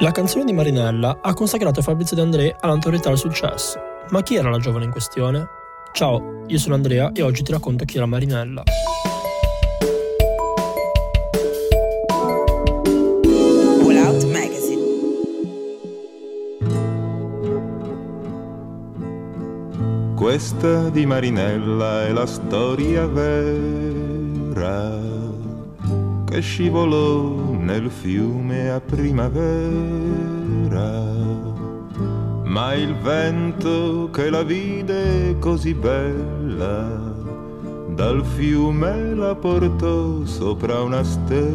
La canzone di Marinella ha consacrato Fabrizio De André all'autorità del successo. Ma chi era la giovane in questione? Ciao, io sono Andrea e oggi ti racconto chi era Marinella. Questa di Marinella è la storia vera che scivolò nel fiume a primavera. Ma il vento che la vide così bella dal fiume la portò sopra una stella.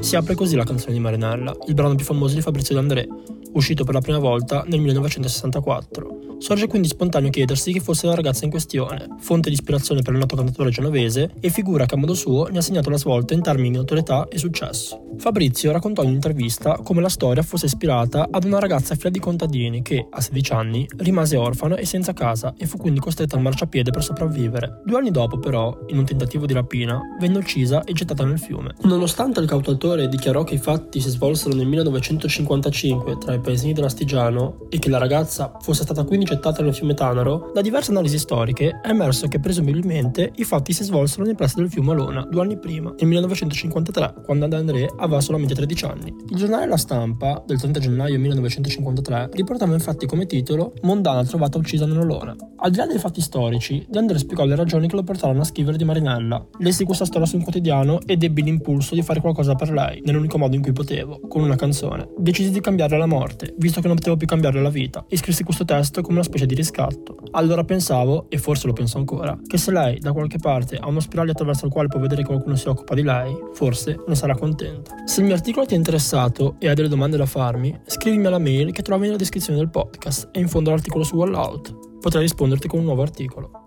Si apre così la canzone di Marinella, il brano più famoso di Fabrizio De André, uscito per la prima volta nel 1964. Sorge quindi spontaneo chiedersi chi fosse la ragazza in questione, fonte di ispirazione per il noto cantatore genovese e figura che a modo suo ne ha segnato la svolta in termini di notorietà e successo. Fabrizio raccontò in un'intervista come la storia fosse ispirata ad una ragazza figlia di contadini che, a 16 anni, rimase orfana e senza casa e fu quindi costretta al marciapiede per sopravvivere. Due anni dopo, però, in un tentativo di rapina, venne uccisa e gettata nel fiume. Nonostante il cautatore dichiarò che i fatti si svolsero nel 1955 tra i paesini dell'Astigiano e che la ragazza fosse stata 15 accettata nel fiume Tanaro, da diverse analisi storiche è emerso che presumibilmente i fatti si svolsero nei pressi del fiume Alona due anni prima, nel 1953, quando André aveva solamente 13 anni. Il giornale La Stampa, del 30 gennaio 1953, riportava infatti come titolo Mondana trovata uccisa nell'Olona. Al di là dei fatti storici, De spiegò le ragioni che lo portarono a scrivere di Marinella. Lessi questa storia su un quotidiano ed ebbi l'impulso di fare qualcosa per lei, nell'unico modo in cui potevo, con una canzone. Decisi di cambiare la morte, visto che non potevo più cambiare la vita. e scrissi questo testo come come una specie di riscatto. Allora pensavo, e forse lo penso ancora, che se lei da qualche parte ha uno spiraglio attraverso il quale può vedere che qualcuno si occupa di lei, forse ne sarà contenta. Se il mio articolo ti è interessato e hai delle domande da farmi, scrivimi alla mail che trovi nella descrizione del podcast e in fondo all'articolo su Wallout. Potrei risponderti con un nuovo articolo.